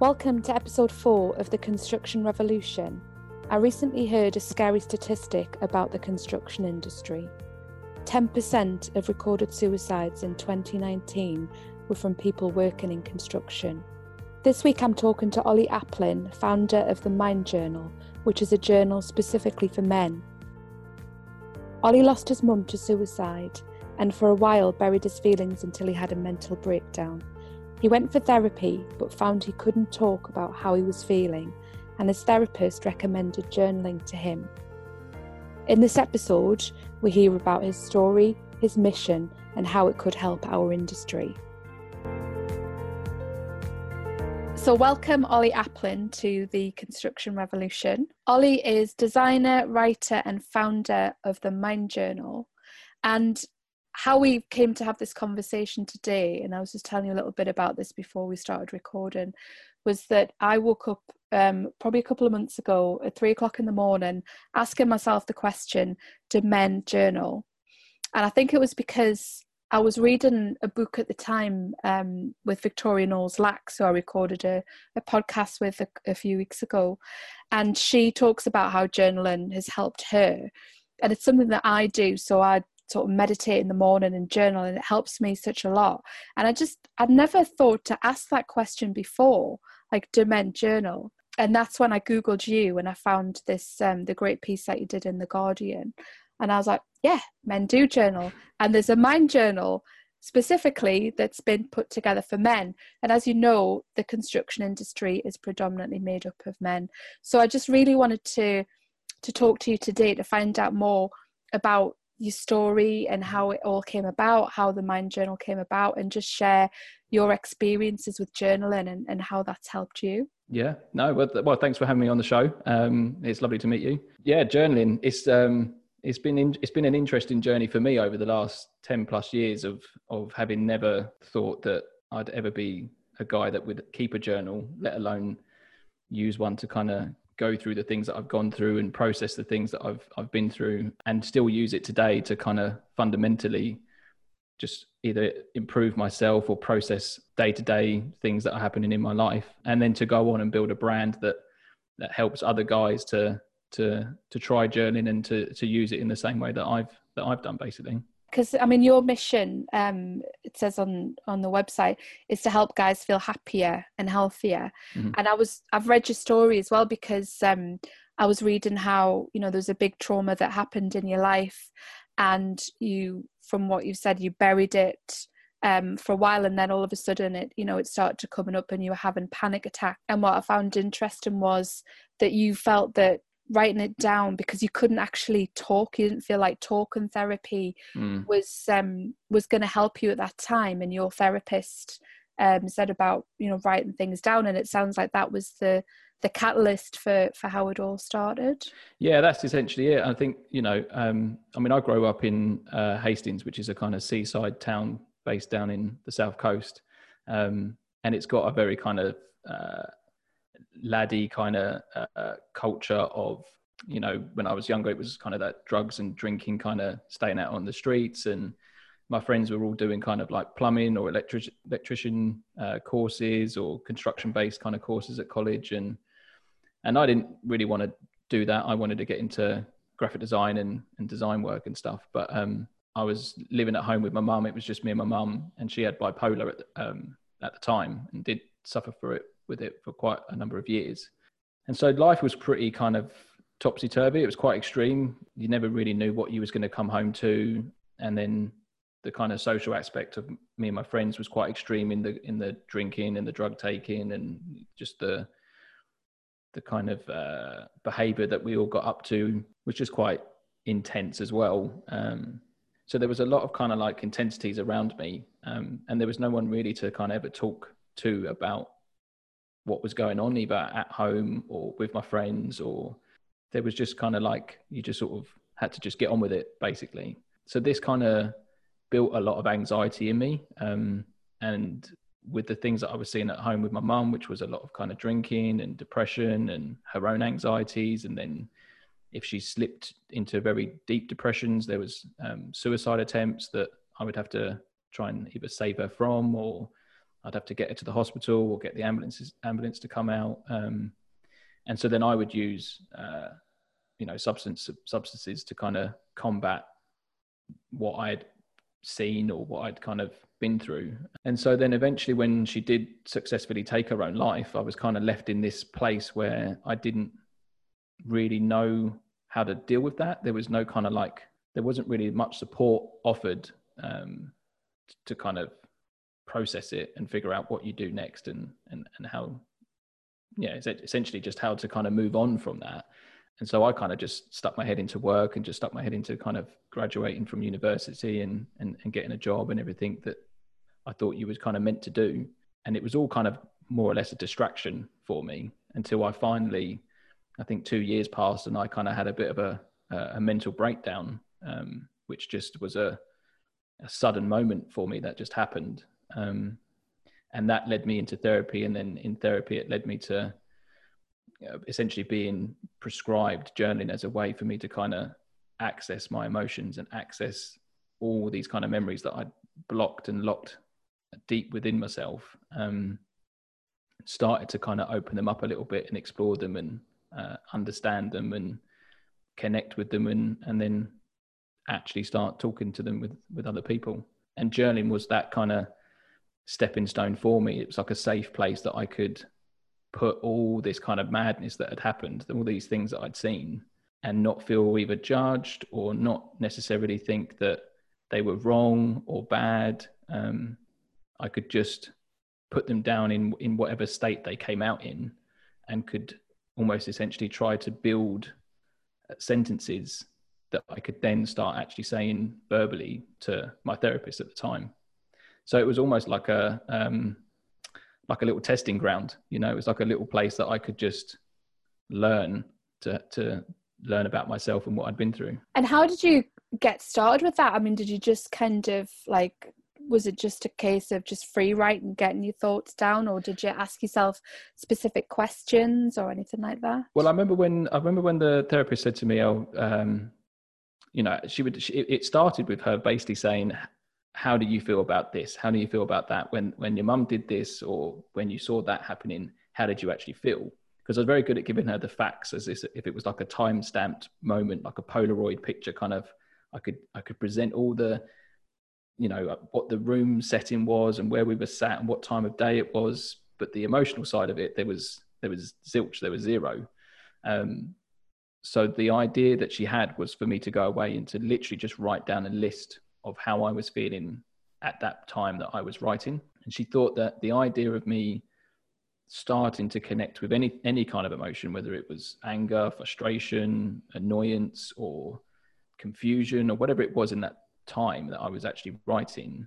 Welcome to episode 4 of the Construction Revolution. I recently heard a scary statistic about the construction industry. 10% of recorded suicides in 2019 were from people working in construction. This week I'm talking to Ollie Aplin, founder of the Mind Journal, which is a journal specifically for men. Ollie lost his mum to suicide and for a while buried his feelings until he had a mental breakdown. He went for therapy but found he couldn't talk about how he was feeling, and his therapist recommended journaling to him. In this episode, we hear about his story, his mission, and how it could help our industry. So, welcome Ollie Aplin to the Construction Revolution. Ollie is designer, writer, and founder of the Mind Journal. And how we came to have this conversation today, and I was just telling you a little bit about this before we started recording, was that I woke up um, probably a couple of months ago at three o'clock in the morning asking myself the question Do men journal? And I think it was because I was reading a book at the time um, with Victoria Knowles Lax, who I recorded a, a podcast with a, a, few weeks ago. And she talks about how journaling has helped her. And it's something that I do. So I sort of meditate in the morning and journal, and it helps me such a lot. And I just, I'd never thought to ask that question before like, do men journal? And that's when I Googled you and I found this, um, the great piece that you did in The Guardian. And I was like, yeah, men do journal. And there's a mind journal specifically that's been put together for men. And as you know, the construction industry is predominantly made up of men. So I just really wanted to to talk to you today to find out more about your story and how it all came about, how the Mind Journal came about, and just share your experiences with journaling and, and how that's helped you. Yeah, no, well, well, thanks for having me on the show. Um, it's lovely to meet you. Yeah, journaling. It's um, it's been in, it's been an interesting journey for me over the last 10 plus years of of having never thought that I'd ever be a guy that would keep a journal let alone use one to kind of go through the things that I've gone through and process the things that I've I've been through and still use it today to kind of fundamentally just either improve myself or process day-to-day things that are happening in my life and then to go on and build a brand that that helps other guys to to to try journaling and to to use it in the same way that I've that I've done basically. Because I mean, your mission, um, it says on on the website, is to help guys feel happier and healthier. Mm-hmm. And I was I've read your story as well because um, I was reading how you know there's a big trauma that happened in your life, and you, from what you said, you buried it um, for a while and then all of a sudden it you know it started to coming up and you were having panic attack and what i found interesting was that you felt that writing it down because you couldn't actually talk you didn't feel like talking therapy mm. was um was going to help you at that time and your therapist um said about you know writing things down and it sounds like that was the the catalyst for for how it all started yeah that's essentially it i think you know um i mean i grew up in uh, hastings which is a kind of seaside town based down in the south coast um and it's got a very kind of uh, laddie kind of uh, culture of you know when i was younger it was kind of that drugs and drinking kind of staying out on the streets. And my friends were all doing kind of like plumbing or electric electrician uh, courses or construction based kind of courses at college. And and i didn't really want to do that. I wanted to get into graphic design and, and design work and stuff. But um, i was living at home with my mum. It was just me and my mum. And she had bipolar at the, um, at the time and did suffer for it with it for quite a number of years. And so life was pretty kind of topsy turvy. It was quite extreme. You never really knew what you was going to come home to. And then the kind of social aspect of me and my friends was quite extreme in the in the drinking and the drug taking and just the the kind of uh, behavior that we all got up to, which was quite intense as well. Um, so there was a lot of kind of like intensities around me, um, and there was no one really to kind of ever talk to about what was going on either at home or with my friends or there was just kind of like you just sort of had to just get on with it basically. So this kind of built a lot of anxiety in me um, and with the things that i was seeing at home with my mum which was a lot of kind of drinking and depression and her own anxieties and then if she slipped into very deep depressions there was um, suicide attempts that i would have to try and either save her from or I'd have to get her to the hospital or get the ambulances ambulance to come out. Um, and so then I would use, uh, you know, substance substances to kind of combat what I'd seen or what I'd kind of been through. And so then eventually, when she did successfully take her own life, I was kind of left in this place where I didn't really know how to deal with that. There was no kind of like, there wasn't really much support offered um, to kind of process it and figure out what you do next and and, and how yeah essentially just how to kind of move on from that. And so i kind of just stuck my head into work and just stuck my head into kind of graduating from university and and, and getting a job and everything that i thought you was kind of meant to do. And it was all kind of more or less a distraction for me until i finally i think two years passed and i kind of had a bit of a a mental breakdown um, which just was a, a sudden moment for me that just happened um, and that led me into therapy and then in therapy it led me to essentially being prescribed journaling as a way for me to kind of access my emotions and access all these kind of memories that I'd blocked and locked deep within myself. Um, started to kind of open them up a little bit and explore them and uh, understand them and connect with them and and then actually start talking to them with with other people. And journaling was that kind of stepping stone for me. It was like a safe place that I could put all this kind of madness that had happened, all these things that I'd seen, and not feel either judged or not necessarily think that they were wrong or bad. Um, I could just put them down in in whatever state they came out in, and could almost essentially try to build sentences that I could then start actually saying verbally to my therapist at the time. So it was almost like a um, like a little testing ground. You know, it was like a little place that I could just learn to to learn about myself and what I'd been through. And how did you get started with that? I mean, did you just kind of like was it just a case of just free writing, getting your thoughts down, or did you ask yourself specific questions or anything like that? Well, I remember when I remember when the therapist said to me, "Oh, um, you know, she would." She, it started with her basically saying, how do you feel about this? How do you feel about that when when your mum did this or when you saw that happening? How did you actually feel? Because i was very good at giving her the facts as if it was like a time stamped moment like a polaroid picture kind of i could i could present all the you know what the room setting was and where we were sat and what time of day it was. But the emotional side of it there was there was zilch there was zero. Um, so the idea that she had was for me to go away and to literally just write down a list of how I was feeling at that time that I was writing. And she thought that the idea of me starting to connect with any any kind of emotion, whether it was anger, frustration, annoyance, or confusion, or whatever it was in that time that I was actually writing,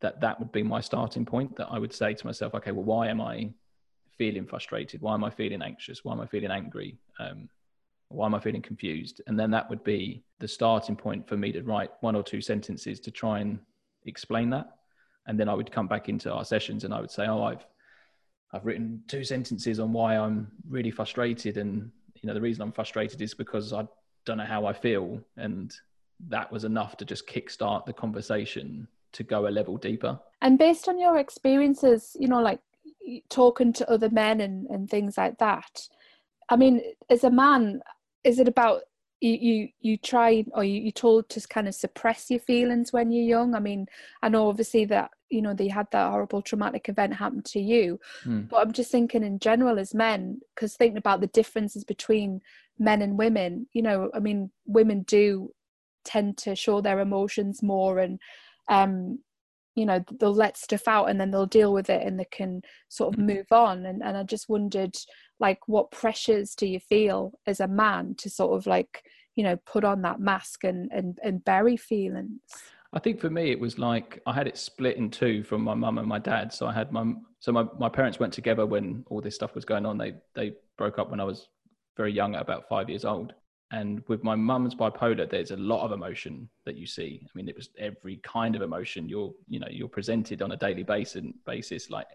that that would be my starting point. That I would say to myself, okay, well, why am I feeling frustrated? Why am I feeling anxious? Why am I feeling angry? Um, why am I feeling confused? And then that would be the starting point for me to write one or two sentences to try and explain that. And then I would come back into our sessions and I would say, Oh, I've I've written two sentences on why I'm really frustrated. And you know, the reason I'm frustrated is because I don't know how I feel. And that was enough to just kickstart the conversation to go a level deeper. And based on your experiences, you know, like talking to other men and, and things like that, I mean, as a man, is it about you you, you try or you, you told to kind of suppress your feelings when you're young? I mean, I know obviously that you know they had that horrible traumatic event happen to you, mm. but I'm just thinking in general as men, because thinking about the differences between men and women, you know, I mean, women do tend to show their emotions more and um you know they'll let stuff out and then they'll deal with it and they can sort of hmm. move on. And, and i just wondered like what pressures do you feel as a man to sort of like you know put on that mask and and, and bury feelings? I think for me it was like i had it split in two from my mum and my dad. So i had my so my, my parents went together when all this stuff was going on. They they broke up when i was very young at about five years old and with my mum's bipolar there's a lot of emotion that you see. I mean it was every kind of emotion. You're you know you're presented on a daily basis basis like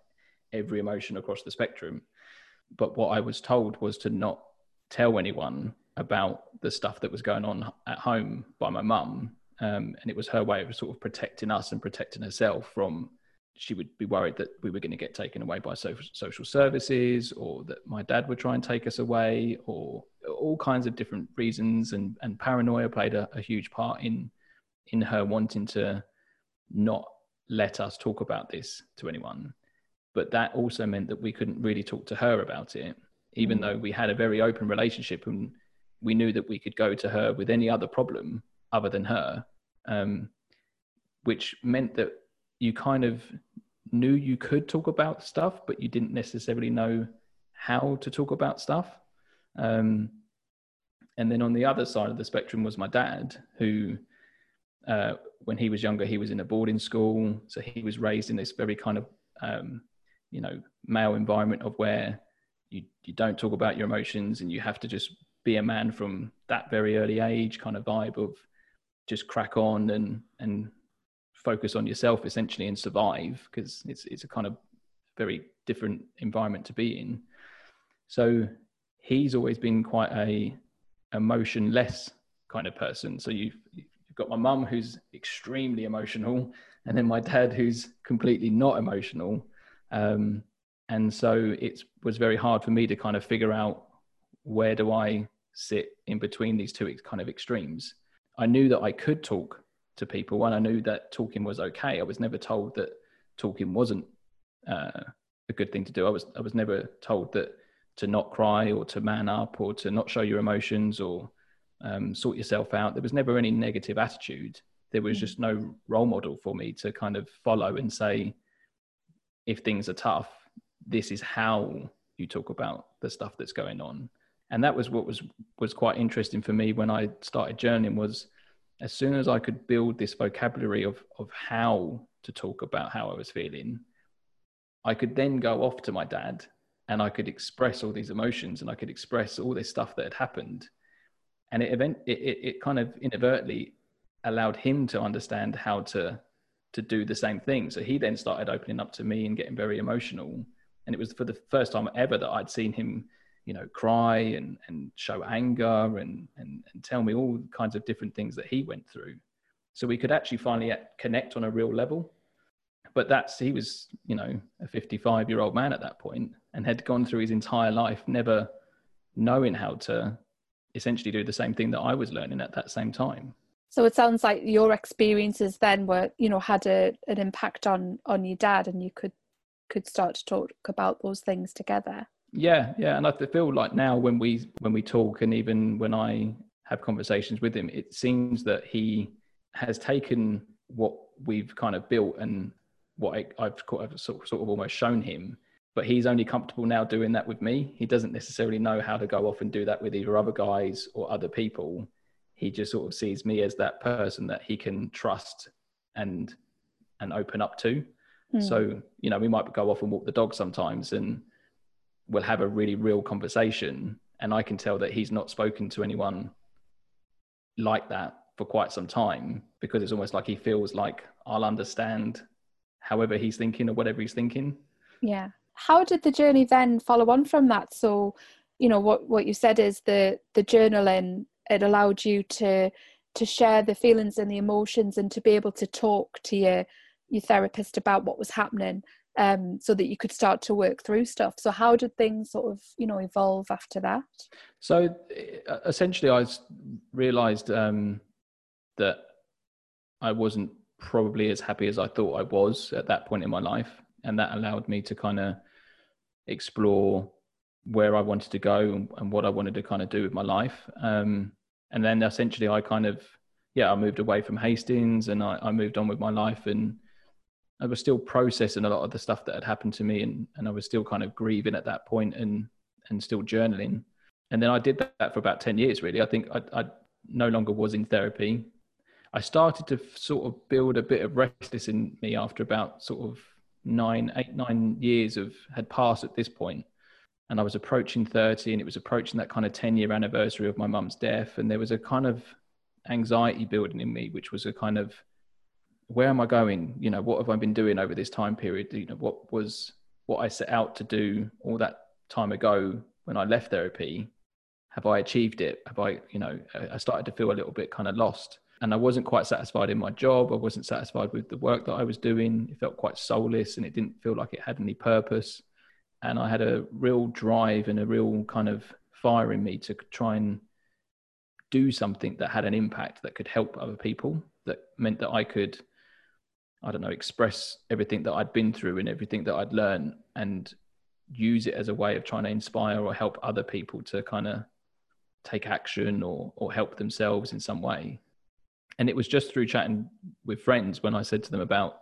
every emotion across the spectrum. But what I was told was to not tell anyone about the stuff that was going on at home by my mum. Um, and it was her way of sort of protecting us and protecting herself from she would be worried that we were going to get taken away by social services or that my dad would try and take us away or all kinds of different reasons and, and paranoia played a, a huge part in in her wanting to not let us talk about this to anyone but that also meant that we couldn't really talk to her about it even mm. though we had a very open relationship and we knew that we could go to her with any other problem other than her um, which meant that you kind of knew you could talk about stuff, but you didn't necessarily know how to talk about stuff. Um, and then on the other side of the spectrum was my dad, who, uh, when he was younger, he was in a boarding school. So he was raised in this very kind of, um, you know, male environment of where you, you don't talk about your emotions and you have to just be a man from that very early age kind of vibe of just crack on and, and focus on yourself essentially and survive because it's it's a kind of very different environment to be in. So he's always been quite a emotionless kind of person. So you've you've got my mum who's extremely emotional, and then my dad who's completely not emotional. Um, and so it was very hard for me to kind of figure out where do I sit in between these two kind of extremes. I knew that I could talk to people and I knew that talking was okay. I was never told that talking wasn't uh, a good thing to do. I was I was never told that to not cry or to man up or to not show your emotions or um, sort yourself out. There was never any negative attitude. There was mm. just no role model for me to kind of follow and say, if things are tough, this is how you talk about the stuff that's going on. And that was what was was quite interesting for me when I started journeying was as soon as I could build this vocabulary of of how to talk about how I was feeling, I could then go off to my dad and I could express all these emotions and I could express all this stuff that had happened. And it event it, it, it kind of inadvertently allowed him to understand how to to do the same thing. So he then started opening up to me and getting very emotional. And it was for the first time ever that I'd seen him you know, cry and, and show anger and, and, and tell me all kinds of different things that he went through. So we could actually finally connect on a real level. But that's, he was, you know, a 55 year old man at that point and had gone through his entire life never knowing how to essentially do the same thing that I was learning at that same time. So it sounds like your experiences then were, you know, had a, an impact on on your dad, and you could could start to talk about those things together. Yeah, yeah, and I feel like now when we when we talk, and even when I have conversations with him, it seems that he has taken what we've kind of built and what I, have sort, sort of almost shown him, but he's only comfortable now doing that with me. He doesn't necessarily know how to go off and do that with either other guys or other people. He just sort of sees me as that person that he can trust and and open up to. Mm. So you know, we might go off and walk the dog sometimes, and we'll have a really real conversation and i can tell that he's not spoken to anyone like that for quite some time because it's almost like he feels like i'll understand however he's thinking or whatever he's thinking. Yeah. How did the journey then follow on from that? So you know what what you said is the the journaling it allowed you to to share the feelings and the emotions and to be able to talk to your your therapist about what was happening um, so that you could start to work through stuff. So how did things sort of you know evolve after that? So uh, essentially, I realised um, that I wasn't probably as happy as I thought I was at that point in my life, and that allowed me to kind of explore where I wanted to go and, what I wanted to kind of do with my life. Um, and then essentially, I kind of yeah, I moved away from Hastings and I, I moved on with my life and I was still processing a lot of the stuff that had happened to me, and and I was still kind of grieving at that point, and and still journaling. And then I did that for about ten years. Really, I think I, I no longer was in therapy. I started to sort of build a bit of restlessness in me after about sort of nine, eight, nine years of had passed at this point, and I was approaching thirty, and it was approaching that kind of ten year anniversary of my mum's death, and there was a kind of anxiety building in me, which was a kind of where am I going? You know, what have I been doing over this time period? You know, what was what I set out to do all that time ago when I left therapy? Have I achieved it? Have I, you know, I started to feel a little bit kind of lost. and I wasn't quite satisfied in my job. I wasn't satisfied with the work that I was doing. It felt quite soulless and it didn't feel like it had any purpose. And I had a real drive and a real kind of fire in me to try and do something that had an impact that could help other people, that meant that I could, I don't know, express everything that I'd been through and everything that I'd learned and use it as a way of trying to inspire or help other people to kind of take action or or help themselves in some way. And it was just through chatting with friends when I said to them about,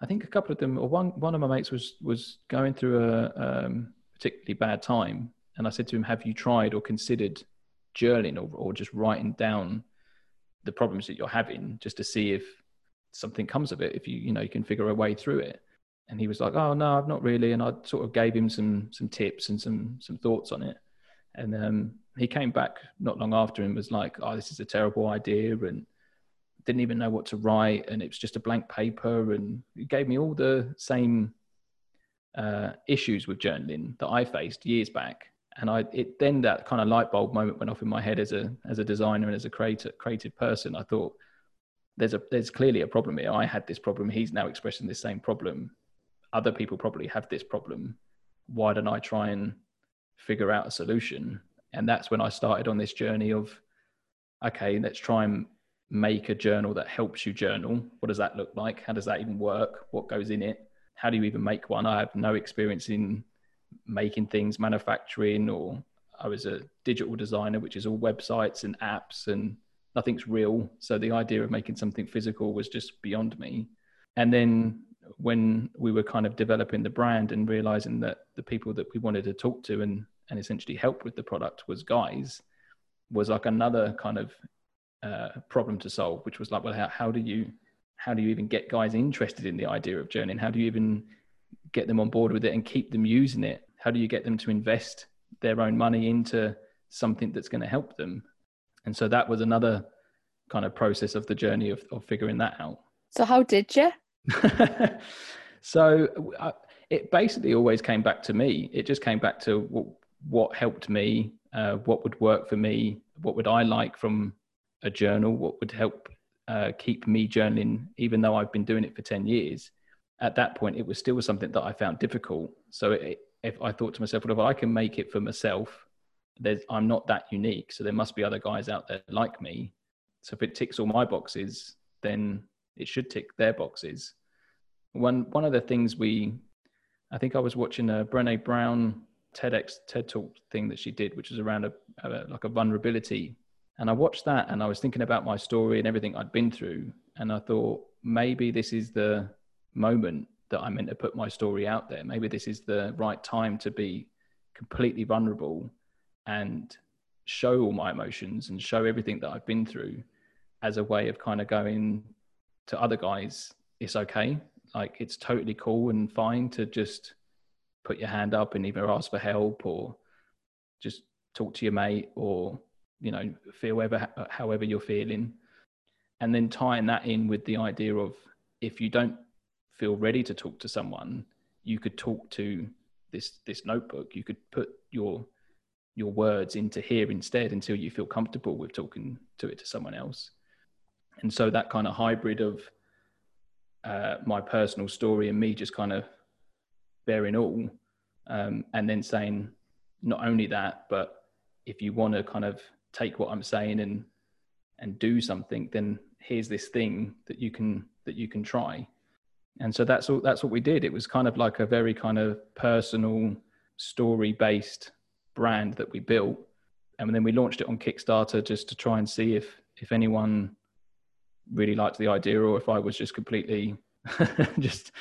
I think a couple of them or one one of my mates was was going through a um, particularly bad time, and I said to him, "Have you tried or considered journaling or, or just writing down the problems that you're having, just to see if something comes of it, if you you know you can figure a way through it?" And he was like, "Oh no, I've not really," and I sort of gave him some some tips and some some thoughts on it, and um, he came back not long after and was like, "Oh, this is a terrible idea," and didn't even know what to write and it was just a blank paper and it gave me all the same uh, issues with journaling that I faced years back. And I, it then that kind of light bulb moment went off in my head as a as a designer and as a creative creative person. I thought there's a there's clearly a problem here. I had this problem. He's now expressing the same problem. Other people probably have this problem. Why don't I try and figure out a solution? And that's when I started on this journey of okay, let's try and make a journal that helps you journal. What does that look like? How does that even work? What goes in it? How do you even make one? I have no experience in making things, manufacturing, or I was a digital designer, which is all websites and apps and nothing's real. So the idea of making something physical was just beyond me. And then when we were kind of developing the brand and realizing that the people that we wanted to talk to and, and essentially help with the product was guys, was like another kind of uh, problem to solve, which was like, well, how, how do you how do you even get guys interested in the idea of journeying? How do you even get them on board with it and keep them using it? How do you get them to invest their own money into something that's going to help them? And so that was another kind of process of the journey of, of figuring that out. So how did you? so I, it basically always came back to me. It just came back to what, what helped me, uh, what would work for me, what would I like from a journal, what would help uh, keep me journaling, even though I've been doing it for 10 years. At that point, it was still something that I found difficult. So it, if I thought to myself, well, if I can make it for myself, there's, I'm not that unique. So there must be other guys out there like me. So if it ticks all my boxes, then it should tick their boxes. One, one of the things we, I think I was watching a Brene Brown TEDx TED Talk thing that she did, which was around a, a like a vulnerability and I watched that and I was thinking about my story and everything I'd been through. And I thought, maybe this is the moment that I'm meant to put my story out there. Maybe this is the right time to be completely vulnerable and show all my emotions and show everything that I've been through as a way of kind of going to other guys, it's okay. Like it's totally cool and fine to just put your hand up and either ask for help or just talk to your mate or you know feel whatever however you're feeling and then tying that in with the idea of if you don't feel ready to talk to someone you could talk to this this notebook you could put your your words into here instead until you feel comfortable with talking to it to someone else and so that kind of hybrid of uh, my personal story and me just kind of bearing all um, and then saying not only that but if you want to kind of take what I'm saying and and do something, then here's this thing that you can that you can try. And so that's all that's what we did. It was kind of like a very kind of personal story based brand that we built. And then we launched it on Kickstarter just to try and see if if anyone really liked the idea or if I was just completely just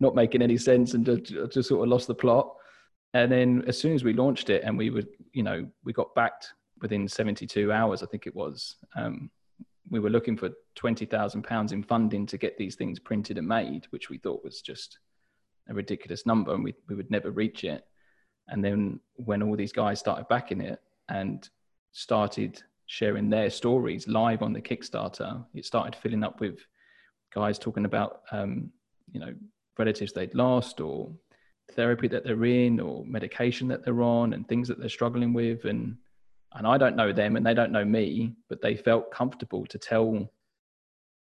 not making any sense and just, just sort of lost the plot. And then as soon as we launched it and we would, you know, we got backed within 72 hours, I think it was, um, we were looking for £20,000 in funding to get these things printed and made, which we thought was just a ridiculous number and we, we would never reach it. And then when all these guys started backing it and started sharing their stories live on the Kickstarter, it started filling up with guys talking about, um, you know, relatives they'd lost or therapy that they're in or medication that they're on and things that they're struggling with. And and I don't know them and they don't know me, but they felt comfortable to tell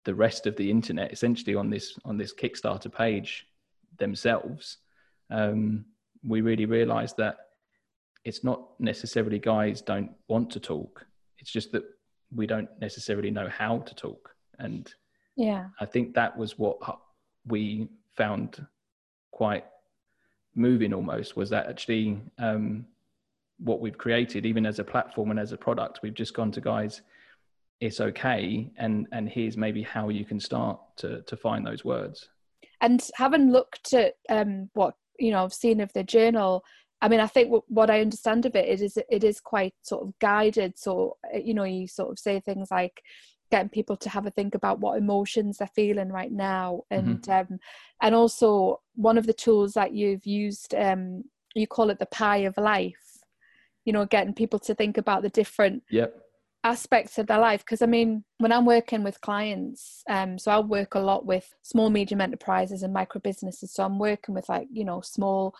the rest of the internet essentially on this on this Kickstarter page themselves. Um, we really realized that it's not necessarily guys don't want to talk. It's just that we don't necessarily know how to talk. And yeah, I think that was what we found quite moving almost was that actually um, what we've created, even as a platform and as a product, we've just gone to guys, it's okay, and and here's maybe how you can start to to find those words. And having looked at um, what you know, I've seen of the journal. I mean, I think what I understand of it is it is quite sort of guided. So uh, you know, you sort of say things like getting people to have a think about what emotions they're feeling right now, and mm-hmm. um, and also one of the tools that you've used, um, you call it the pie of life you know getting people to think about the different yep. Aspects of their life because i mean when i'm working with clients um so i work a lot with small medium enterprises and micro businesses so i'm working with like you know small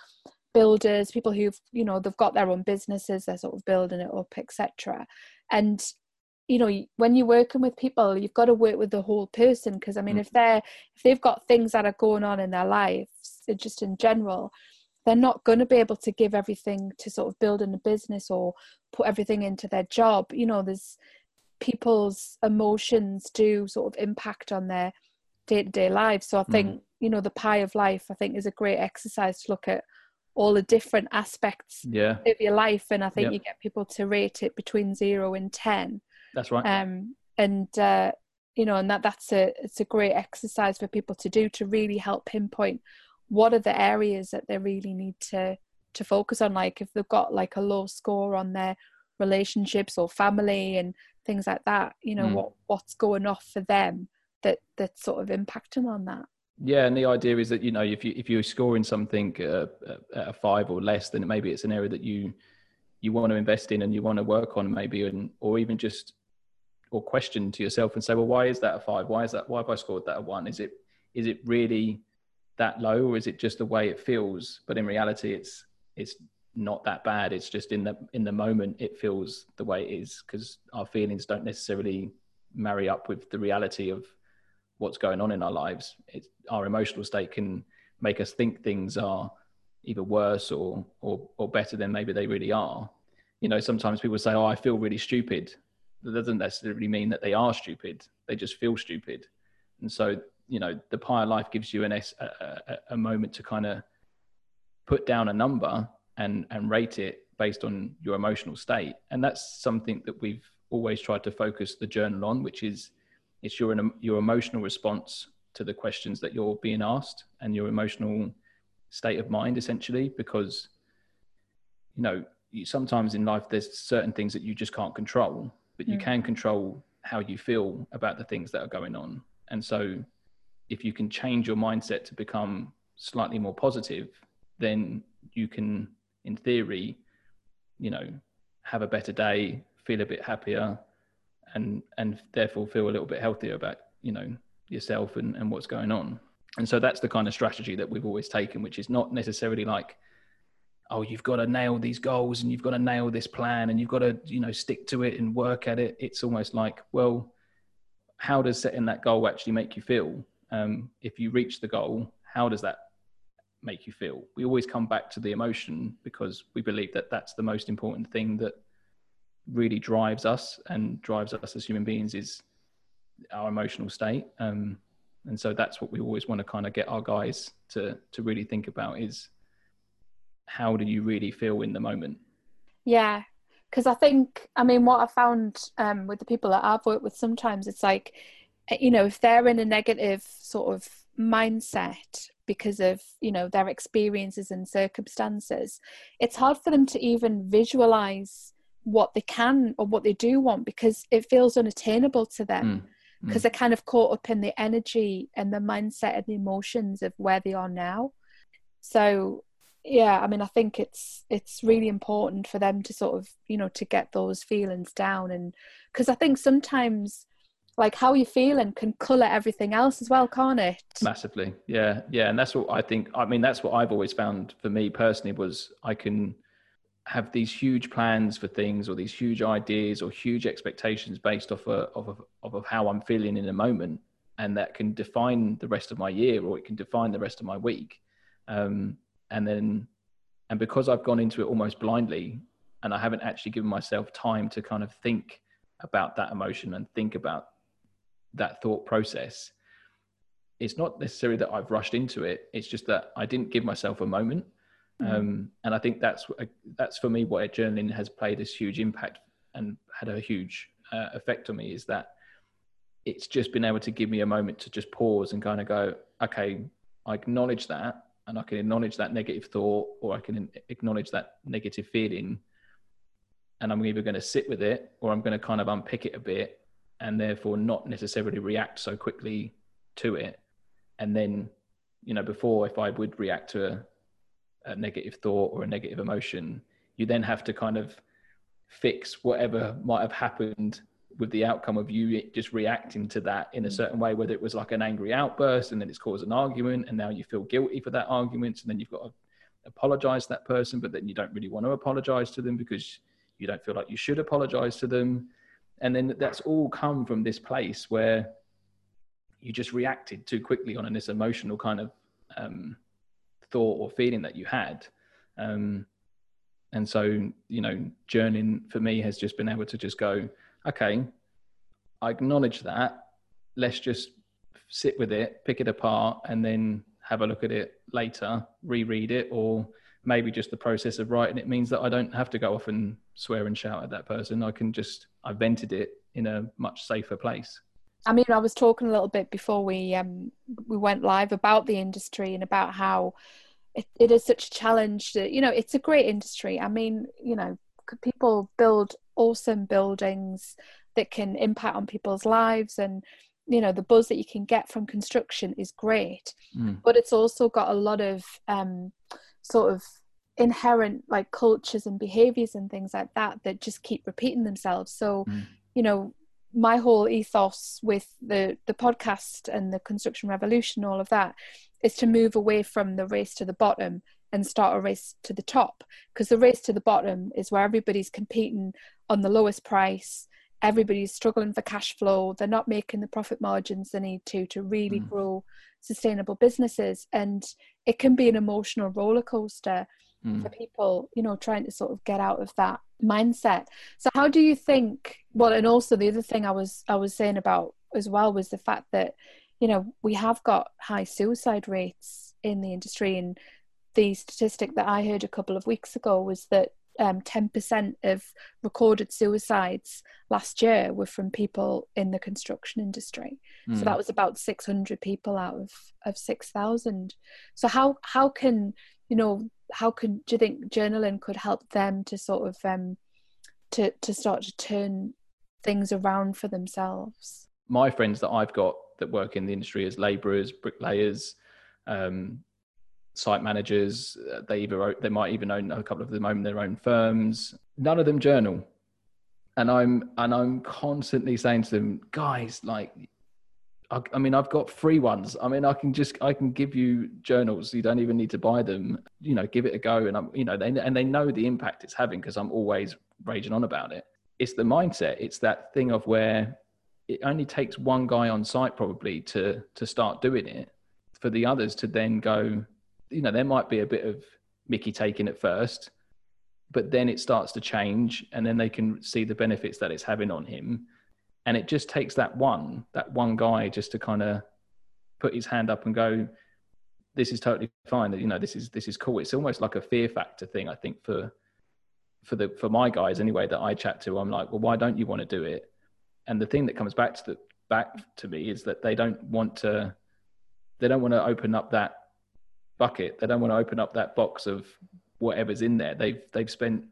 builders people who've you know they've got their own businesses they're sort of building it up etc and you know when you're working with people you've got to work with the whole person because i mean mm. if they're if they've got things that are going on in their lives just in general they're not going to be able to give everything to sort of building a business or put everything into their job you know there's people's emotions do sort of impact on their day-to-day lives so i think mm. you know the pie of life i think is a great exercise to look at all the different aspects yeah. of your life and i think yep. you get people to rate it between 0 and 10 that's right um and uh you know and that that's a it's a great exercise for people to do to really help pinpoint what are the areas that they really need to to focus on? Like if they've got like a low score on their relationships or family and things like that you know mm. what what's going off for them that that's sort of impacting on that? Yeah and the idea is that you know if you if you're scoring something uh, at a five or less then maybe it's an area that you you want to invest in and you want to work on maybe and or even just or question to yourself and say well why is that a five? Why is that why have i scored that a one? Is it is it really that low or is it just the way it feels? But in reality it's it's not that bad. It's just in the in the moment it feels the way it is because our feelings don't necessarily marry up with the reality of what's going on in our lives. It's our emotional state can make us think things are either worse or or or better than maybe they really are. You know sometimes people say oh i feel really stupid. That doesn't necessarily mean that they are stupid. They just feel stupid. And so you know the pie of life gives you an a, a, a moment to kind of put down a number and and rate it based on your emotional state and that's something that we've always tried to focus the journal on which is it's your your emotional response to the questions that you're being asked and your emotional state of mind essentially because you know you, sometimes in life there's certain things that you just can't control but you mm. can control how you feel about the things that are going on and so if you can change your mindset to become slightly more positive, then you can, in theory, you know, have a better day, feel a bit happier, and and therefore feel a little bit healthier about you know yourself and, and what's going on. And so that's the kind of strategy that we've always taken, which is not necessarily like, oh, you've got to nail these goals and you've got to nail this plan and you've got to, you know, stick to it and work at it. It's almost like, well, how does setting that goal actually make you feel? Um, if you reach the goal, how does that make you feel? We always come back to the emotion because we believe that that's the most important thing that really drives us and drives us as human beings is our emotional state. Um, and so that's what we always want to kind of get our guys to to really think about is how do you really feel in the moment? Yeah, because I think I mean what I found um, with the people that I've worked with sometimes it's like you know if they're in a negative sort of mindset because of you know their experiences and circumstances it's hard for them to even visualize what they can or what they do want because it feels unattainable to them because mm, mm. they're kind of caught up in the energy and the mindset and the emotions of where they are now so yeah i mean i think it's it's really important for them to sort of you know to get those feelings down and because i think sometimes like how you feeling can color everything else as well can't it massively yeah yeah and that's what i think i mean that's what i've always found for me personally was i can have these huge plans for things or these huge ideas or huge expectations based off of, of, of, of how I'm feeling in a moment. And that can define the rest of my year or it can define the rest of my week. Um, and then, and because I've gone into it almost blindly and I haven't actually given myself time to kind of think about that emotion and think about that thought process, it's not necessarily that I've rushed into it. It's just that I didn't give myself a moment Mm-hmm. Um, and I think that's that's for me what journaling has played this huge impact and had a huge uh, effect on me is that it's just been able to give me a moment to just pause and kind of go, okay, I acknowledge that, and I can acknowledge that negative thought, or I can acknowledge that negative feeling, and I'm either going to sit with it or I'm going to kind of unpick it a bit, and therefore not necessarily react so quickly to it, and then, you know, before if I would react to a a negative thought or a negative emotion, you then have to kind of fix whatever might have happened with the outcome of you just reacting to that in a mm. certain way, whether it was like an angry outburst and then it's caused an argument and now you feel guilty for that argument and then you've got to apologize to that person, but then you don't really want to apologize to them because you don't feel like you should apologize to them. And then that's all come from this place where you just reacted too quickly on this emotional kind of um, thought or feeling that you had. Um, and so, you know, journaling for me has just been able to just go, okay, I acknowledge that. Let's just sit with it, pick it apart, and then have a look at it later, reread it, or maybe just the process of writing it means that I don't have to go off and swear and shout at that person. I can just, I vented it in a much safer place. I mean, I was talking a little bit before we um, we went live about the industry and about how it, it is such a challenge. To, you know, it's a great industry. I mean, you know, people build awesome buildings that can impact on people's lives and you know the buzz that you can get from construction is great mm. but it's also got a lot of um, sort of inherent like cultures and behaviors and things like that that just keep repeating themselves. So mm. you know my whole ethos with the the podcast and the construction revolution all of that is to move away from the race to the bottom and start a race to the top. Because the race to the bottom is where everybody's competing on the lowest price. Everybody's struggling for cash flow. They're not making the profit margins they need to to really mm. grow sustainable businesses. And it can be an emotional roller coaster mm. for people you know trying to sort of get out of that mindset so how do you think well and also the other thing i was i was saying about as well was the fact that you know we have got high suicide rates in the industry and the statistic that i heard a couple of weeks ago was that um, 10% of recorded suicides last year were from people in the construction industry. Mm. So that was about 600 people out of, of 6,000. So how, how can, you know, how could do you think journaling could help them to sort of, um, to, to start to turn things around for themselves? My friends that I've got that work in the industry as labourers, bricklayers, um, site managers. Uh, they either they might even own a couple of them own their own firms. None of them journal, and I'm and I'm constantly saying to them, guys, like. I, I mean, I've got free ones. I mean, I can just I can give you journals. You don't even need to buy them. You know, give it a go. And I'm, you know, they and they know the impact it's having because I'm always raging on about it. It's the mindset. It's that thing of where it only takes one guy on site probably to to start doing it for the others to then go you know, there might be a bit of Mickey taking at first, but then it starts to change and then they can see the benefits that it's having on him. And it just takes that one, that one guy just to kind of put his hand up and go, this is totally fine. That, you know, this is, this is cool. It's almost like a fear factor thing, I think for, for the, for my guys anyway, that I chat to, I'm like, well, why don't you want to do it? And the thing that comes back to the, back to me is that they don't want to, they don't want to open up that bucket. They don't want to open up that box of whatever's in there. They've they've spent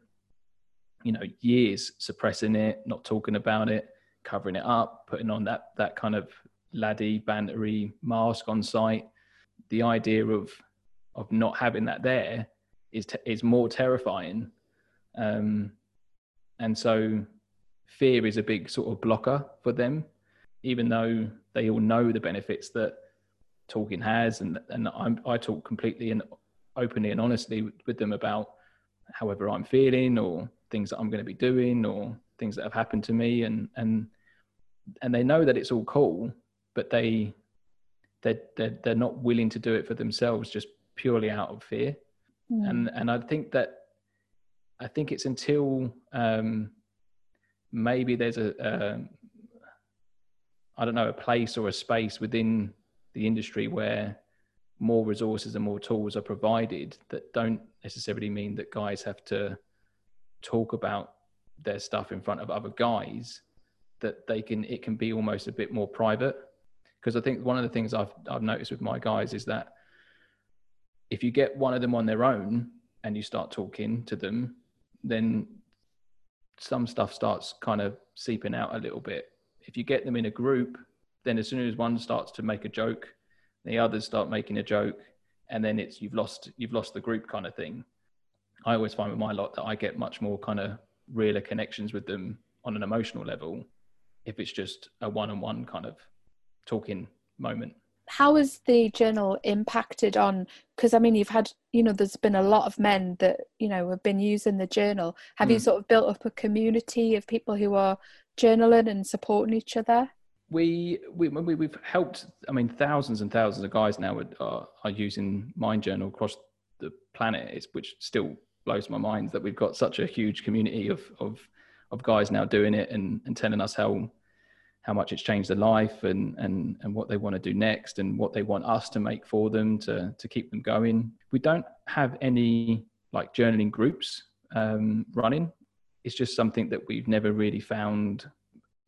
you know years suppressing it, not talking about it, covering it up, putting on that that kind of laddie bantery mask on site. The idea of of not having that there is te- is more terrifying, um, and so fear is a big sort of blocker for them, even though they all know the benefits that talking has. And and I'm, i talk completely and openly and honestly with them about however I'm feeling or things that I'm going to be doing or things that have happened to me. And and and they know that it's all cool but they they're, they're, they're not willing to do it for themselves just purely out of fear mm. and and I think that I think it's until um, maybe there's a, a I don't know a place or a space within the industry where more resources and more tools are provided that don't necessarily mean that guys have to talk about their stuff in front of other guys that they can it can be almost a bit more private. Because i think one of the things i've i've noticed with my guys is that if you get one of them on their own and you start talking to them then some stuff starts kind of seeping out a little bit. If you get them in a group then as soon as one starts to make a joke the others start making a joke and then it's you've lost you've lost the group kind of thing. I always find with my lot that i get much more kind of realer connections with them on an emotional level if it's just a one-on-one kind of talking moment how has the journal impacted on because i mean you've had you know there's been a lot of men that you know have been using the journal have mm. you sort of built up a community of people who are journaling and supporting each other we, we, we we've helped. I mean, thousands and thousands of guys now are, are using Mind Journal across the planet. It's, which still blows my mind that we've got such a huge community of of of guys now doing it and, and telling us how how much it's changed their life and and and what they want to do next and what they want us to make for them to to keep them going. We don't have any like journaling groups um, running. It's just something that we've never really found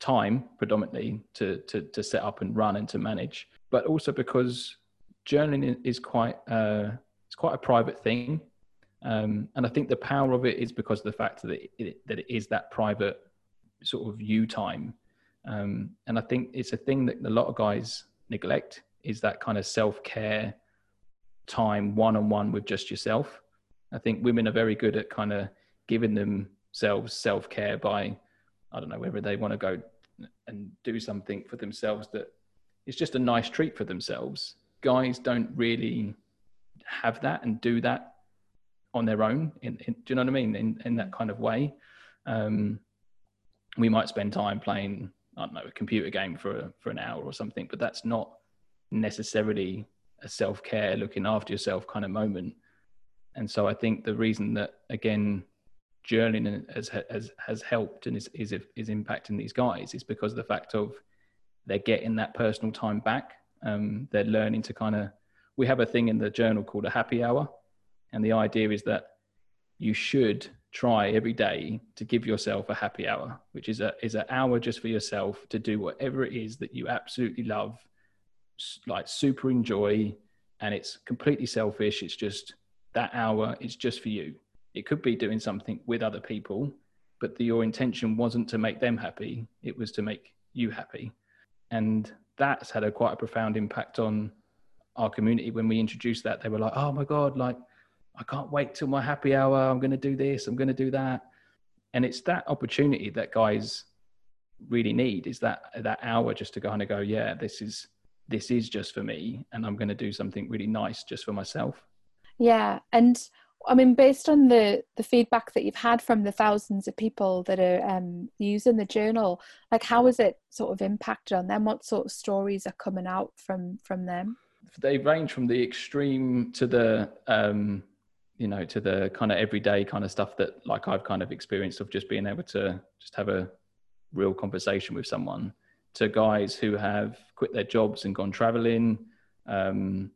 time predominantly to, to, to set up and run and to manage, but also because journaling is quite, uh, it's quite a private thing. Um, and I think the power of it is because of the fact that it, that it is that private sort of you time. Um, and I think it's a thing that a lot of guys neglect is that kind of self care time one on one with just yourself. I think women are very good at kind of giving themselves self care by I don't know whether they want to go and do something for themselves that is just a nice treat for themselves. Guys don't really have that and do that on their own. In, in, do you know what I mean? In, in that kind of way. Um, we might spend time playing, I don't know, a computer game for, for an hour or something, but that's not necessarily a self care, looking after yourself kind of moment. And so I think the reason that, again, journaling has has has helped and is is is impacting these guys is because of the fact of they're getting that personal time back. Um, they're learning to kind of. We have a thing in the journal called a happy hour, and the idea is that you should try every day to give yourself a happy hour, which is a is an hour just for yourself to do whatever it is that you absolutely love, like super enjoy, and it's completely selfish. It's just that hour. It's just for you it could be doing something with other people, but the, your intention wasn't to make them happy. It was to make you happy. And that's had a quite a profound impact on our community. When we introduced that, they were like, oh my God, like, I can't wait till my happy hour. I'm going to do this. I'm going to do that. And it's that opportunity that guys really need is that, that hour just to kind of go, yeah, this is, this is just for me. And I'm going to do something really nice just for myself. Yeah. And I mean, based on the the feedback that you've had from the thousands of people that are um, using the journal, like how has it sort of impacted on them? What sort of stories are coming out from from them? They range from the extreme to the um, you know to the kind of everyday kind of stuff that like I've kind of experienced of just being able to just have a real conversation with someone. To guys who have quit their jobs and gone traveling, um,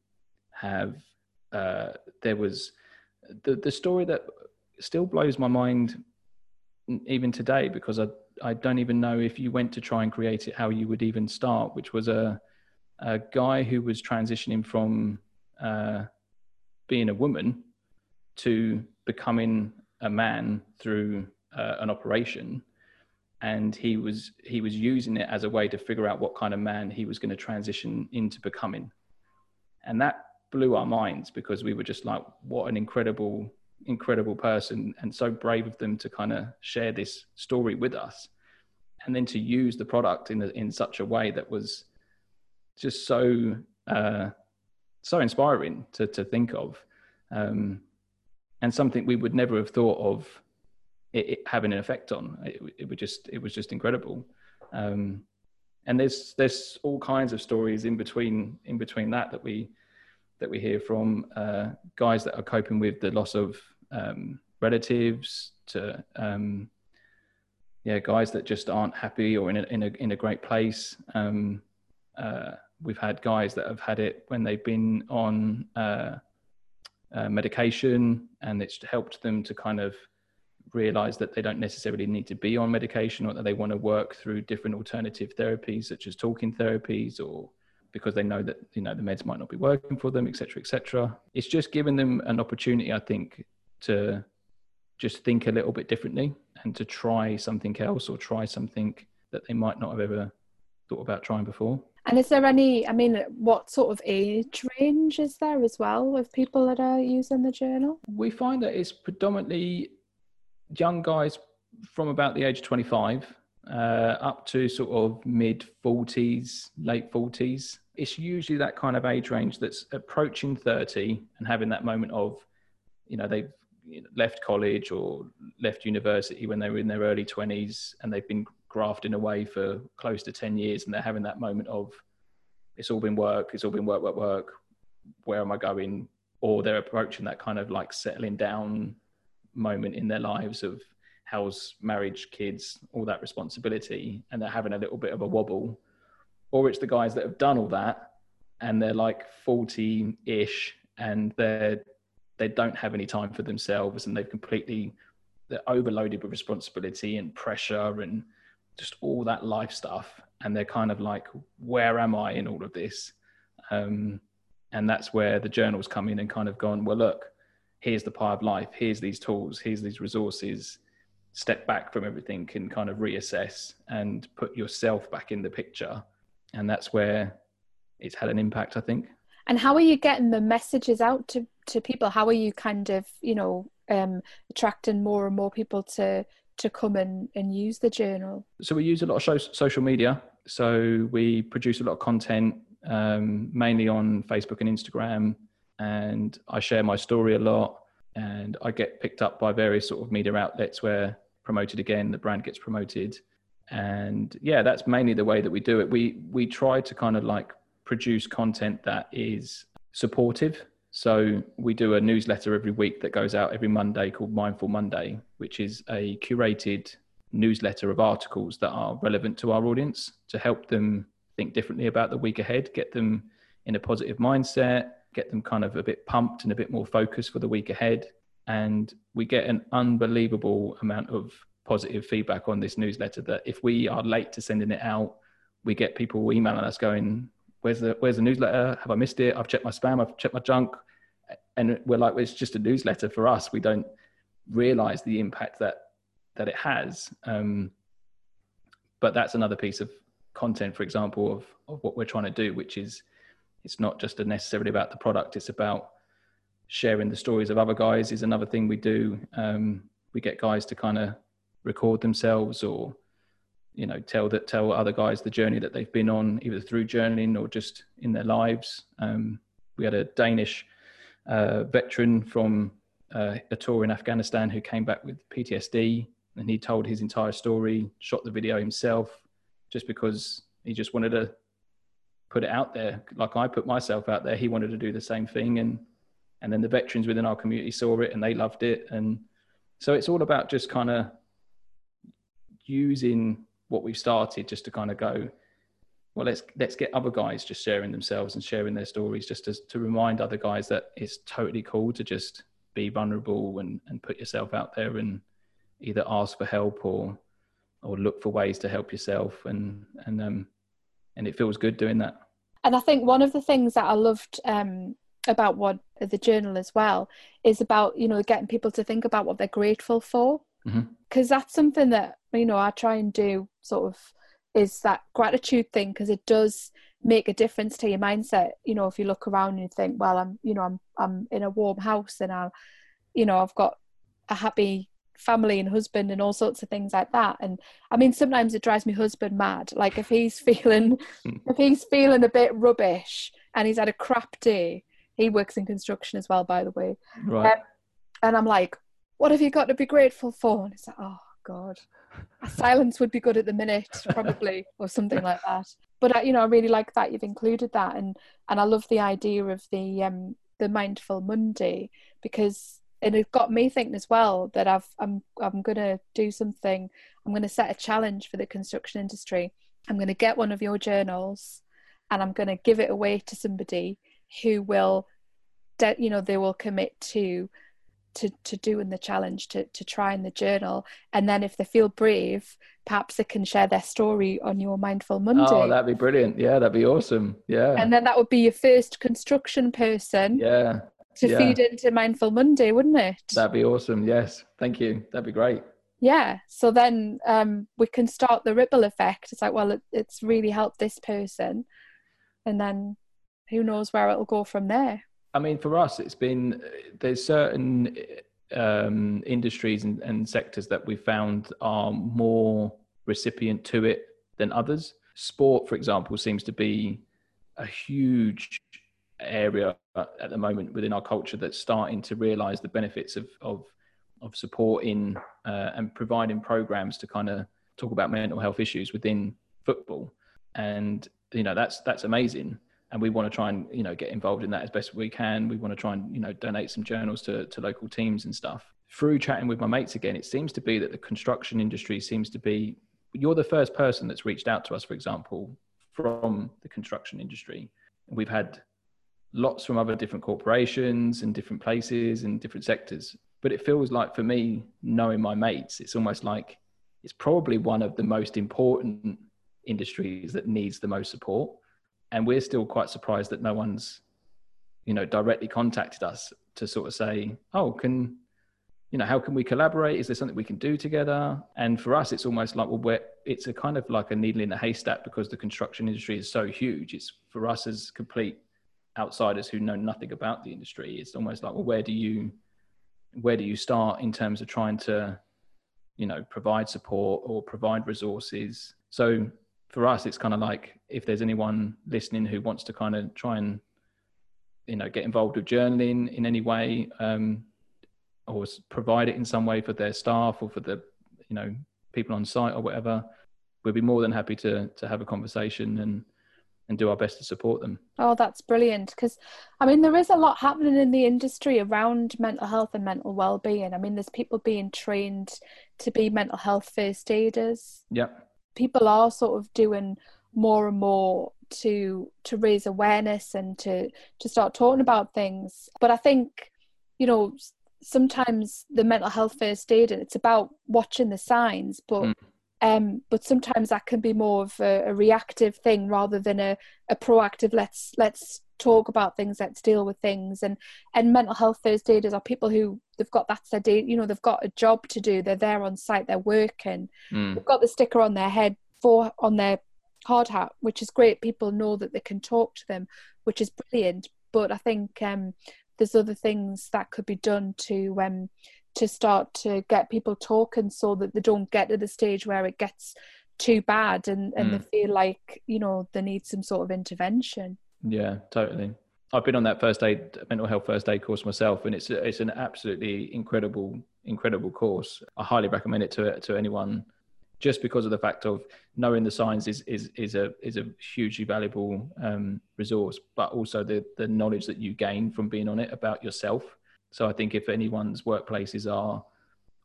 have uh, there was the the story that still blows my mind even today because I I don't even know if you went to try and create it how you would even start, which was a a guy who was transitioning from uh, being a woman to becoming a man through uh, an operation. And he was he was using it as a way to figure out what kind of man he was going to transition into becoming. And that blew our minds because we were just like, what an incredible, incredible person, and so brave of them to kind of share this story with us, and then to use the product in a, in such a way that was just so uh, so inspiring to to think of. Um, and something we would never have thought of it, it having an effect on. It, it was just it was just incredible. Um, and there's there's all kinds of stories in between in between that that we that we hear from uh, guys that are coping with the loss of um, relatives to um, yeah guys that just aren't happy or in a in a, in a great place. Um, uh, we've had guys that have had it when they've been on uh, uh medication and it's helped them to kind of realize that they don't necessarily need to be on medication or that they want to work through different alternative therapies such as talking therapies or because they know that you know the meds might not be working for them etc etc it's just giving them an opportunity i think to just think a little bit differently and to try something else or try something that they might not have ever thought about trying before and is there any i mean what sort of age range is there as well of people that are using the journal we find that it's predominantly young guys from about the age of 25 uh, up to sort of mid 40s, late 40s. It's usually that kind of age range that's approaching 30 and having that moment of, you know, they've left college or left university when they were in their early 20s and they've been grafting away for close to 10 years and they're having that moment of, it's all been work, it's all been work, work, work. Where am I going? Or they're approaching that kind of like settling down moment in their lives of house, marriage, kids, all that responsibility, and they're having a little bit of a wobble. Or it's the guys that have done all that and they're like 40 ish and they're they don't have any time for themselves and they've completely they're overloaded with responsibility and pressure and just all that life stuff and they're kind of like where am i in all of this um, and that's where the journals come in and kind of gone well look here's the pie of life, here's these tools, here's these resources. Step back from everything and kind of reassess and put yourself back in the picture. And that's where it's had an impact, I think. And how are you getting the messages out to, to people? How are you kind of, you know, um, attracting more and more people to to come and, and use the journal? So we use a lot of social media. So we produce a lot of content, um, mainly on Facebook and Instagram and I share my story a lot and I get picked up by various sort of media outlets where promoted again, the brand gets promoted. And yeah, that's mainly the way that we do it. We we try to kind of like produce content that is supportive. So we do a newsletter every week that goes out every Monday called Mindful Monday, which is a curated newsletter of articles that are relevant to our audience to help them think differently about the week ahead, get them in a positive mindset, get them kind of a bit pumped and a bit more focused for the week ahead. And we get an unbelievable amount of positive feedback on this newsletter that if we are late to sending it out, we get people emailing us going, Where's the where's the newsletter? Have I missed it? I've checked my spam, I've checked my junk. And we're like, it's just a newsletter for us. We don't realize the impact that that it has. Um, but that's another piece of content, for example, of, of what we're trying to do, which is it's not just necessarily about the product it's about sharing the stories of other guys is another thing we do um, we get guys to kind of record themselves or you know tell that tell other guys the journey that they've been on either through journaling or just in their lives um, we had a danish uh, veteran from uh, a tour in afghanistan who came back with ptsd and he told his entire story shot the video himself just because he just wanted to put it out there like I put myself out there. He wanted to do the same thing, and and then the veterans within our community saw it and they loved it, and so it's all about just kind of using what we've started just to kind of go well let's let's get other guys just sharing themselves and sharing their stories just to, to remind other guys that it's totally cool to just be vulnerable and, and put yourself out there and either ask for help or or look for ways to help yourself and and um and it feels good doing that. And I think one of the things that I loved um, about what the journal as well is about you know getting people to think about what they're grateful for because mm-hmm. that's something that you know I try and do sort of is that gratitude thing because it does make a difference to your mindset. You know if you look around and you think well i'm you know i'm i'm in a warm house and i you know i've got a happy family and husband and all sorts of things like that. And i mean sometimes it drives my husband mad. Like if he's feeling hmm. if he's feeling a bit rubbish and he's had a crap day he works in construction as well by the way. Right. Um, and I'm like, what have you got to be grateful for? And it's like, oh God, a silence would be good at the minute, probably, or something like that. But I, you know, I really like that you've included that, and and I love the idea of the um the mindful Monday because and it got me thinking as well that I've I'm I'm gonna do something. I'm gonna set a challenge for the construction industry. I'm gonna get one of your journals, and I'm gonna give it away to somebody who will, de- you know, they will commit to to to doing the challenge to to try in the journal. And then if they feel brave perhaps they can share their story on your mindful monday. oh that'd be brilliant. Yeah that'd be awesome. Yeah. And then that would be your first construction person yeah. to yeah. feed into mindful monday wouldn't it? That'd be awesome. Yes. Thank you. That'd be great. Yeah. So then um, we can start the ripple effect. It's like well it, it's really helped this person. And then who knows where it'll go from there I mean, for us, it's been there's certain um, industries and, and sectors that we found are more recipient to it than others. Sport, for example, seems to be a huge area at the moment within our culture that's starting to realize the benefits of of, of supporting uh, and providing programs to kind of talk about mental health issues within football and you know that's that's amazing and we want to try and you know get involved in that as best we can. We want to try and you know donate some journals to, to local teams and stuff. Through chatting with my mates again it seems to be that the construction industry seems to be you're the first person that's reached out to us for example from the construction industry. We've had lots from other different corporations and different places and different sectors. But it feels like for me knowing my mates it's almost like it's probably one of the most important industries that needs the most support and we're still quite surprised that no one's you know directly contacted us to sort of say oh can you know how can we collaborate? Is there something we can do together? And for us it's almost like well we're, it's a kind of like a needle in a haystack because the construction industry is so huge. It's for us as complete outsiders who know nothing about the industry it's almost like well where do you where do you start in terms of trying to you know provide support or provide resources? So for us, it's kind of like if there's anyone listening who wants to kind of try and you know get involved with journaling in any way, um, or provide it in some way for their staff or for the you know people on site or whatever, we'd be more than happy to to have a conversation and and do our best to support them. Oh, that's brilliant. Because, I mean, there is a lot happening in the industry around mental health and mental well-being. I mean, there's people being trained to be mental health first aiders. Yep people are sort of doing more and more to to raise awareness and to to start talking about things but i think you know sometimes the mental health first aid it's about watching the signs but mm. Um but sometimes that can be more of a, a reactive thing rather than a, a proactive let's let's talk about things let's deal with things. And and mental health first aiders are people who they've got that's their day you know they've got a job to do they're there on site they're working. Mm. they've got the sticker on their head for on their hard hat which is great people know that they can talk to them which is brilliant. But i think um there's other things that could be done to um to start to get people talking so that they don't get to the stage where it gets too bad and and mm. they feel like you know they need some sort of intervention yeah, totally. I've been on that first aid mental health first aid course myself, and it's it's an absolutely incredible incredible course. I highly recommend it to to anyone, just because of the fact of knowing the signs is is is a is a hugely valuable um, resource, but also the the knowledge that you gain from being on it about yourself. So I think if anyone's workplaces are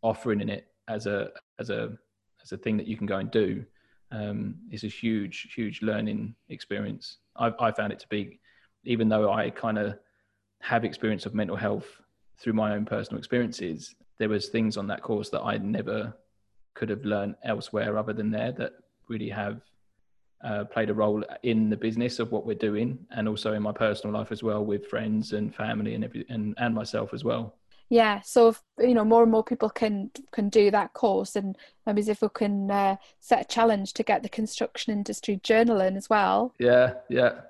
offering it as a as a as a thing that you can go and do, um, it's a huge huge learning experience. I, I found it to be, even though I kind of have experience of mental health through my own personal experiences, there was things on that course that I never could have learned elsewhere other than there that really have uh, played a role in the business of what we're doing and also in my personal life as well with friends and family and every and, and myself as well. Yeah so if, you know more and more people can can do that course and maybe if we can uh, set a challenge to get the construction industry journaling as well. Yeah yeah.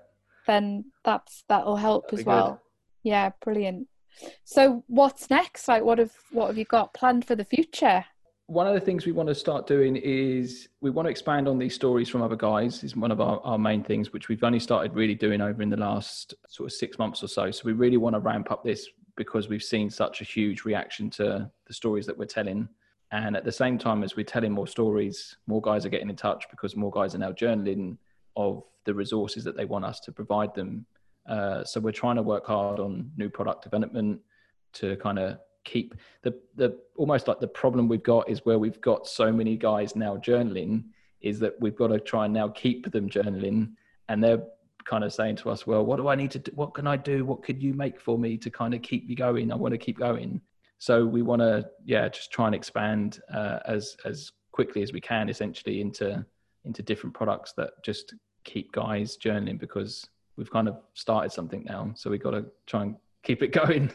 Then that's that'll help That'd as well. good. yeah brilliant. So what's next? Like what have what have you got planned for the future one of the things we want to start doing is we want to expand on these stories from other guys is one of our, our main things which we've only started really doing over in the last sort of six months or so so we really want to ramp up this because we've seen such a huge reaction to the stories that we're telling. And at the same time as we're telling more stories, more guys are getting in touch because more guys are now journaling of the resources that they want us to provide them. Uh, so we're trying to work hard on new product development to kind of keep the the almost like the problem we've got is where we've got so many guys now journaling is that we've got to try and now keep them journaling. And they're kind of saying to us well what do i need to do? What can i do? What could you make for me to kind of keep me going? I want to keep going. So we want to yeah just try and expand uh, as as quickly as we can essentially into into different products that just keep guys journaling because we've kind of started something now. So we've got to try and keep it going.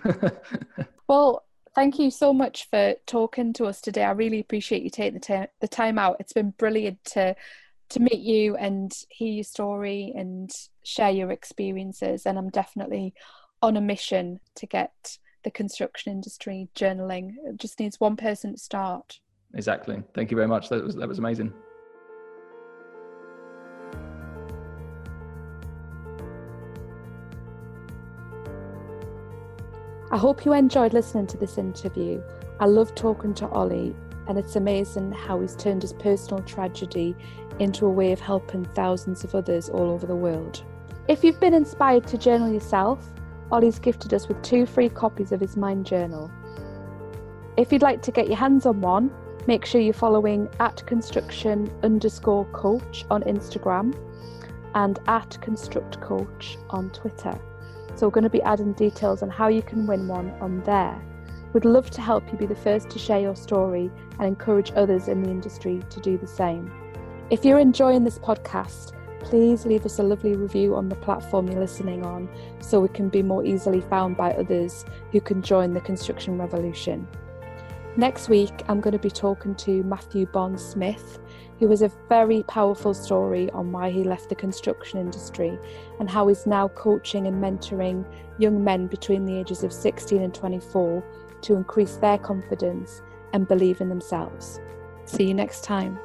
Well thank you so much for talking to us today i really appreciate you taking the, t- the time out it's been brilliant to to meet you and hear your story and share your experiences. And I'm definitely on a mission to get the construction industry journaling. It just needs one person to start. Exactly. Thank you very much. That was that was amazing. I hope you enjoyed listening to this interview. I love talking to Ollie, and it's amazing how he's turned his personal tragedy into a way of helping thousands of others all over the world. If you've been inspired to journal yourself, Ollie's gifted us with two free copies of his Mind Journal. If you'd like to get your hands on one, make sure you're following at construction underscore coach on Instagram and at construct coach on Twitter. So we're going to be adding details on how you can win one on there. We'd love to help you be the first to share your story and encourage others in the industry to do the same. If you're enjoying this podcast, please leave us a lovely review on the platform you're listening on so we can be more easily found by others who can join the construction revolution. Next week, I'm going to be talking to Matthew Bond Smith, who has a very powerful story on why he left the construction industry and how he's now coaching and mentoring young men between the ages of 16 and 24 to increase their confidence and believe in themselves. See you next time.